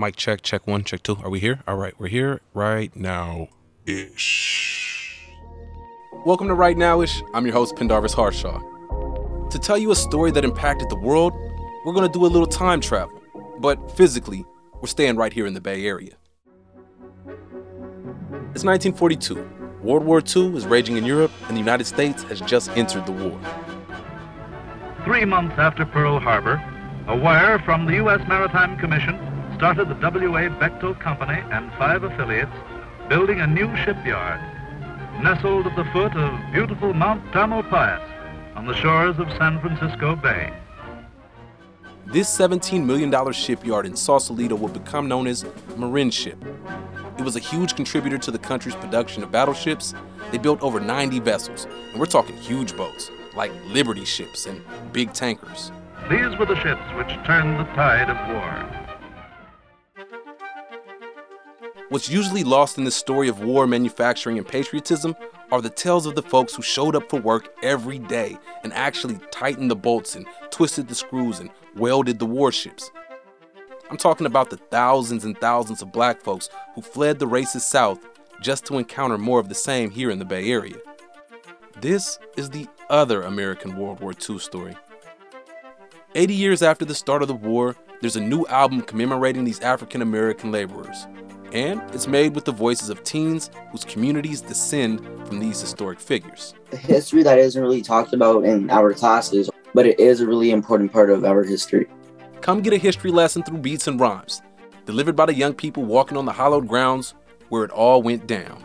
Mic check, check one, check two. Are we here? All right, we're here right now ish. Welcome to Right Now ish. I'm your host, Pendarvis Harshaw. To tell you a story that impacted the world, we're going to do a little time travel. But physically, we're staying right here in the Bay Area. It's 1942. World War II is raging in Europe, and the United States has just entered the war. Three months after Pearl Harbor, a wire from the U.S. Maritime Commission started the W.A. Bechtel Company and five affiliates building a new shipyard nestled at the foot of beautiful Mount Tamalpais on the shores of San Francisco Bay. This $17 million shipyard in Sausalito would become known as Marinship. It was a huge contributor to the country's production of battleships. They built over 90 vessels, and we're talking huge boats, like Liberty ships and big tankers. These were the ships which turned the tide of war. What's usually lost in the story of war, manufacturing, and patriotism are the tales of the folks who showed up for work every day and actually tightened the bolts and twisted the screws and welded the warships. I'm talking about the thousands and thousands of black folks who fled the racist South just to encounter more of the same here in the Bay Area. This is the other American World War II story. 80 years after the start of the war, there's a new album commemorating these African American laborers and it's made with the voices of teens whose communities descend from these historic figures. A history that isn't really talked about in our classes, but it is a really important part of our history. Come get a history lesson through beats and rhymes, delivered by the young people walking on the hallowed grounds where it all went down.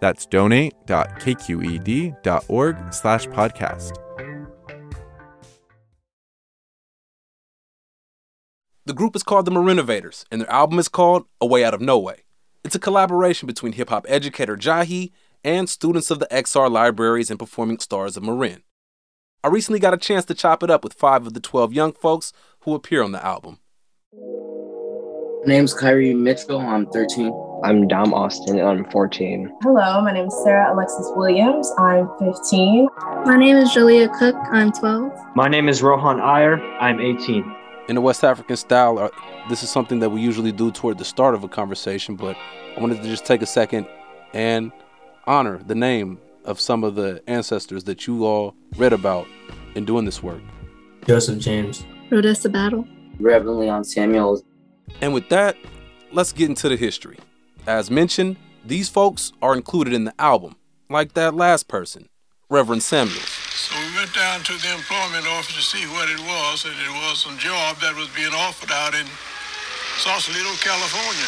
That's donate.kqed.org slash podcast. The group is called the Marinovators, and their album is called A Way Out of No Way. It's a collaboration between hip hop educator Jahi and students of the XR libraries and performing stars of Marin. I recently got a chance to chop it up with five of the 12 young folks who appear on the album. My name's Kyrie Mitchell. I'm 13. I'm Dom Austin and I'm 14. Hello, my name is Sarah Alexis Williams. I'm 15. My name is Julia Cook. I'm 12. My name is Rohan Iyer. I'm 18. In the West African style, uh, this is something that we usually do toward the start of a conversation, but I wanted to just take a second and honor the name of some of the ancestors that you all read about in doing this work. Joseph James. Rodessa Battle. Reverend Leon Samuels. And with that, let's get into the history. As mentioned, these folks are included in the album, like that last person, Reverend Samuels. So we went down to the employment office to see what it was, and it was some job that was being offered out in Sausalito, California.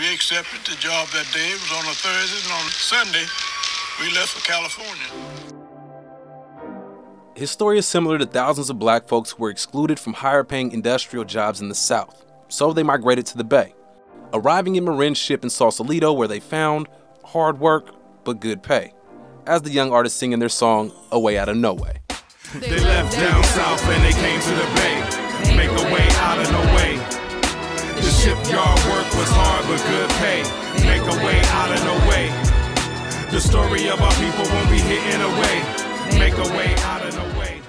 We accepted the job that day. It was on a Thursday, and on Sunday, we left for California. His story is similar to thousands of black folks who were excluded from higher paying industrial jobs in the South, so they migrated to the Bay, arriving in Marinship in Sausalito where they found hard work but good pay. As the young artists sing in their song, A Way Out of No Way. They left down south and they came to the Bay, make a way out of no way. The shipyard work was hard but good pay, make a way out of no way. The story of our people won't be hidden away, make a way out of no way.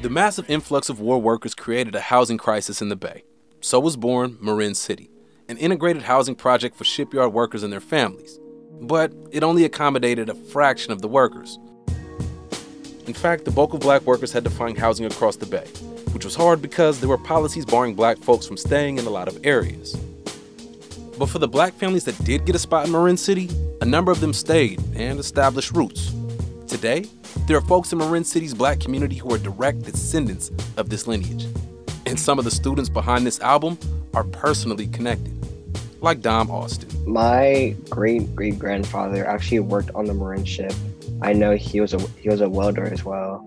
The massive influx of war workers created a housing crisis in the Bay. So was born Marin City, an integrated housing project for shipyard workers and their families. But it only accommodated a fraction of the workers. In fact, the bulk of black workers had to find housing across the Bay, which was hard because there were policies barring black folks from staying in a lot of areas. But for the black families that did get a spot in Marin City, a number of them stayed and established roots. Today, there are folks in Marin City's black community who are direct descendants of this lineage. And some of the students behind this album are personally connected, like Dom Austin. My great great grandfather actually worked on the Marinship. I know he was a he was a welder as well.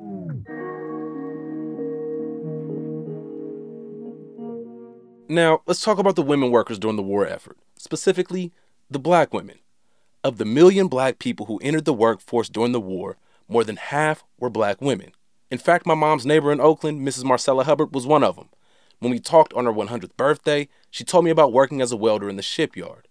Now, let's talk about the women workers during the war effort, specifically the black women. Of the million black people who entered the workforce during the war, more than half were black women. In fact, my mom's neighbor in Oakland, Mrs. Marcella Hubbard, was one of them. When we talked on her 100th birthday, she told me about working as a welder in the shipyard.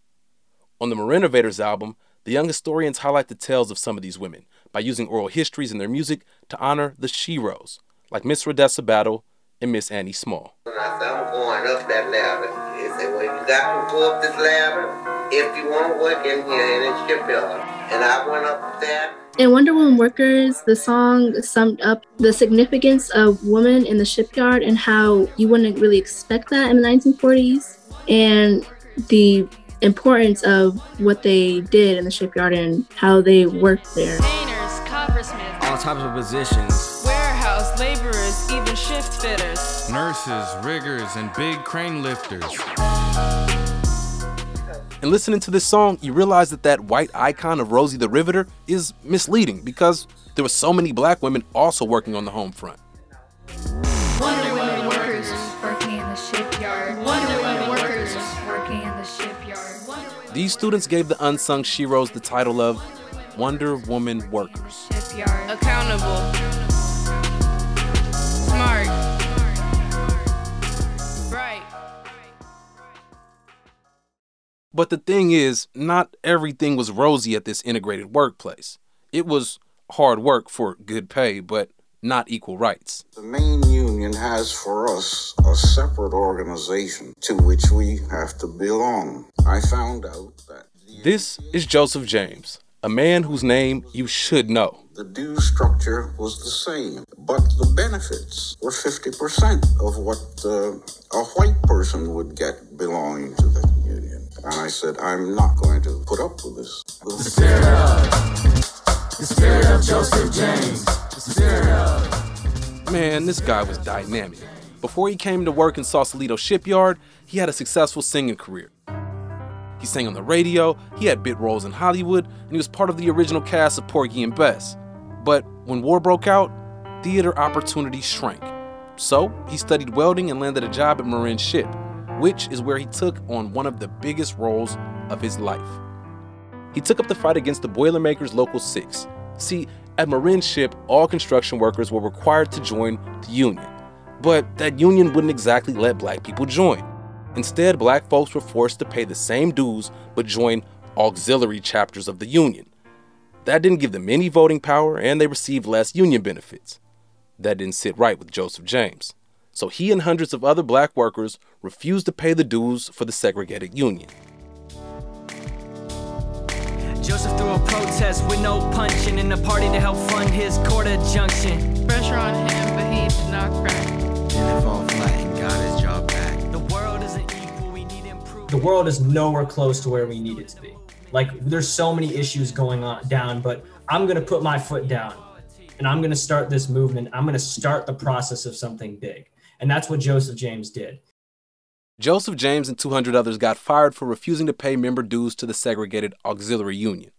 On the Marinovators album, the young historians highlight the tales of some of these women by using oral histories in their music to honor the sheroes, like Miss Rodessa Battle and Miss Annie Small. And I said, I'm going up that ladder. He said, well, you got to go up this ladder if you want to work in here in the shipyard. And I went up there. In Wonder Woman Workers, the song summed up the significance of women in the shipyard and how you wouldn't really expect that in the 1940s, and the importance of what they did in the shipyard and how they worked there. Painters, coppersmiths, all types of positions. Warehouse laborers, even ship fitters. Nurses, riggers, and big crane lifters. And listening to this song, you realize that that white icon of Rosie the Riveter is misleading because there were so many black women also working on the home front. Wonder Woman workers working in the shipyard. Wonder Woman workers working in the shipyard. These students gave the unsung sheroes the title of Wonder Woman Workers. Shipyard. Accountable. Smart. But the thing is, not everything was rosy at this integrated workplace. It was hard work for good pay, but not equal rights. The main union has for us a separate organization to which we have to belong. I found out that. This is Joseph James, a man whose name you should know. The due structure was the same, but the benefits were 50% of what uh, a white person would get belonging to the. And I said, I'm not going to put up with this. The spirit of, the spirit of Joseph James. The spirit of. Man, this guy was dynamic. Before he came to work in Sausalito Shipyard, he had a successful singing career. He sang on the radio, he had bit roles in Hollywood, and he was part of the original cast of Porgy and Bess. But when war broke out, theater opportunities shrank. So he studied welding and landed a job at Marinship, which is where he took on one of the biggest roles of his life. He took up the fight against the Boilermakers Local 6. See, at Marinship, all construction workers were required to join the union. But that union wouldn't exactly let black people join. Instead, black folks were forced to pay the same dues but join auxiliary chapters of the union. That didn't give them any voting power and they received less union benefits. That didn't sit right with Joseph James. So he and hundreds of other black workers refused to pay the dues for the segregated union. Joseph threw a protest with no punching in the party to help fund his court junction. Pressure on him, but he did not crack. And it fall flat and got his job back. The world isn't equal, we need improvement. The world is nowhere close to where we need it to be. Like there's so many issues going on down, but I'm gonna put my foot down and I'm gonna start this movement. I'm gonna start the process of something big. And that's what Joseph James did. Joseph James and 200 others got fired for refusing to pay member dues to the segregated auxiliary union.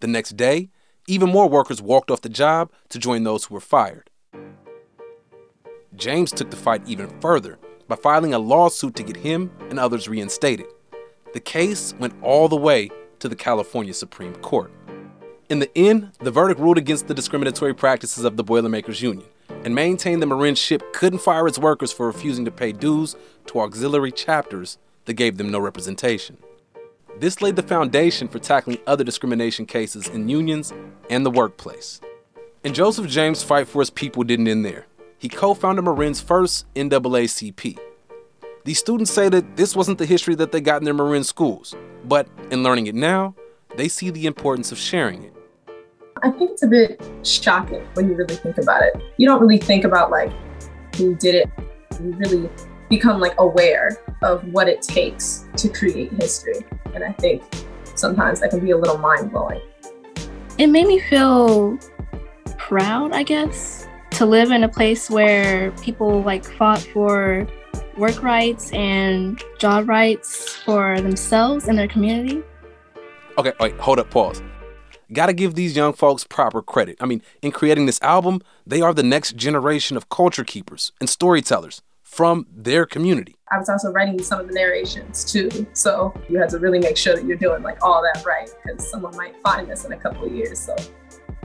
The next day, even more workers walked off the job to join those who were fired. James took the fight even further by filing a lawsuit to get him and others reinstated. The case went all the way to the California Supreme Court. In the end, the verdict ruled against the discriminatory practices of the Boilermakers Union and maintained the Marinship couldn't fire its workers for refusing to pay dues to auxiliary chapters that gave them no representation. This laid the foundation for tackling other discrimination cases in unions and the workplace. And Joseph James' fight for his people didn't end there. He co founded Marin's first NAACP. These students say that this wasn't the history that they got in their Marin schools, but in learning it now, they see the importance of sharing it. I think it's a bit shocking when you really think about it. You don't really think about like who did it. You really become like aware of what it takes to create history. And I think sometimes that can be a little mind blowing. It made me feel proud, I guess, to live in a place where people like fought for work rights and job rights for themselves and their community. Okay, wait, hold up, pause. Gotta give these young folks proper credit. I mean, in creating this album, they are the next generation of culture keepers and storytellers from their community. I was also writing some of the narrations too. So you had to really make sure that you're doing like all that right because someone might find this in a couple of years. So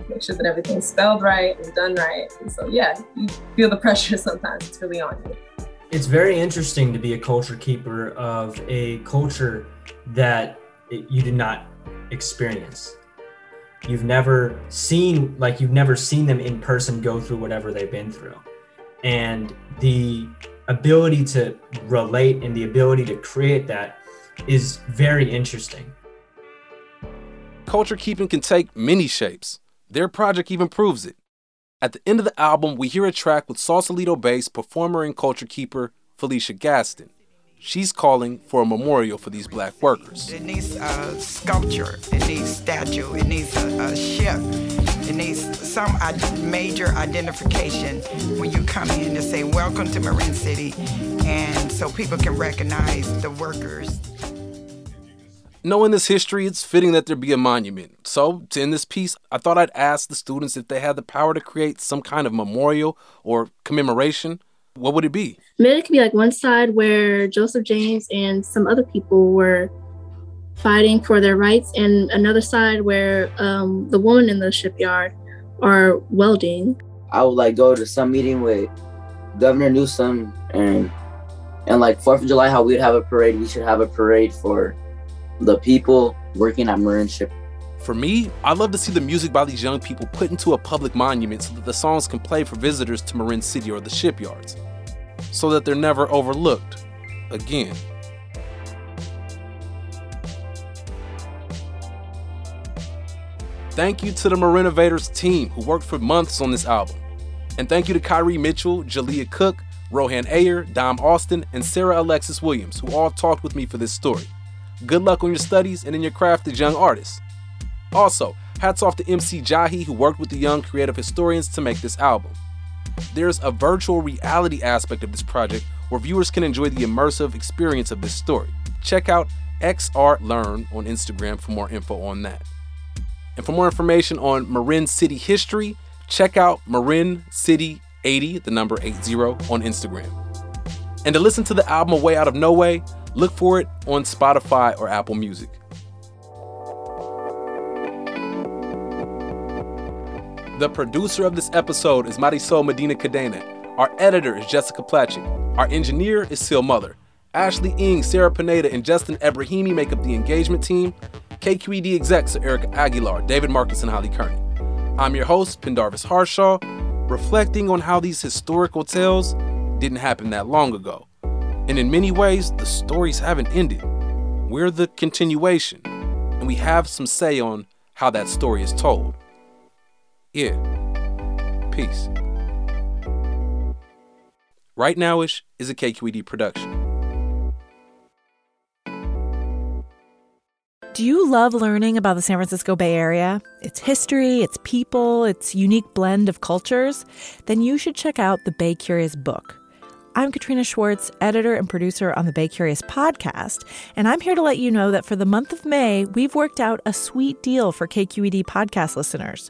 make sure that everything's spelled right and done right. And so yeah, you feel the pressure sometimes. It's really on you. It's very interesting to be a culture keeper of a culture that you did not experience. You've never seen like you've never seen them in person go through whatever they've been through. And the ability to relate and the ability to create that is very interesting. Culture keeping can take many shapes. Their project even proves it. At the end of the album, we hear a track with Sausalito based performer and culture keeper Felicia Gaston. She's calling for a memorial for these black workers. It needs a sculpture, it needs statue, it needs a, a ship, it needs some major identification when you come in to say, Welcome to Marin City, and so people can recognize the workers. Knowing this history, it's fitting that there be a monument. So, to end this piece, I thought I'd ask the students if they had the power to create some kind of memorial or commemoration. What would it be? Maybe it could be like one side where Joseph James and some other people were fighting for their rights, and another side where um, the woman in the shipyard are welding. I would like go to some meeting with Governor Newsom and and like Fourth of July, how we'd have a parade. We should have a parade for the people working at Marinship. For me, I'd love to see the music by these young people put into a public monument so that the songs can play for visitors to Marin City or the shipyards, so that they're never overlooked again. Thank you to the Marinovators team who worked for months on this album. And thank you to Kyrie Mitchell, Jalea Cook, Rohan Ayer, Dom Austin, and Sarah Alexis Williams, who all talked with me for this story. Good luck on your studies and in your craft as young artists. Also, hats off to MC Jahi, who worked with the young creative historians to make this album. There's a virtual reality aspect of this project where viewers can enjoy the immersive experience of this story. Check out XR Learn on Instagram for more info on that. And for more information on Marin City history, check out Marin City 80, the number 80, on Instagram. And to listen to the album Way Out of No Way, look for it on Spotify or Apple Music. The producer of this episode is Marisol Medina Cadena. Our editor is Jessica Placzek. Our engineer is Sil Mother. Ashley Ing, Sarah Pineda, and Justin Ebrahimi make up the engagement team. KQED execs are Erica Aguilar, David Marcus, and Holly Kernan. I'm your host, Pendarvis Harshaw, reflecting on how these historical tales didn't happen that long ago. And in many ways, the stories haven't ended. We're the continuation, and we have some say on how that story is told. Yeah. Peace. Right Nowish is a KQED production. Do you love learning about the San Francisco Bay Area? Its history, its people, its unique blend of cultures? Then you should check out the Bay Curious book. I'm Katrina Schwartz, editor and producer on the Bay Curious podcast, and I'm here to let you know that for the month of May, we've worked out a sweet deal for KQED podcast listeners.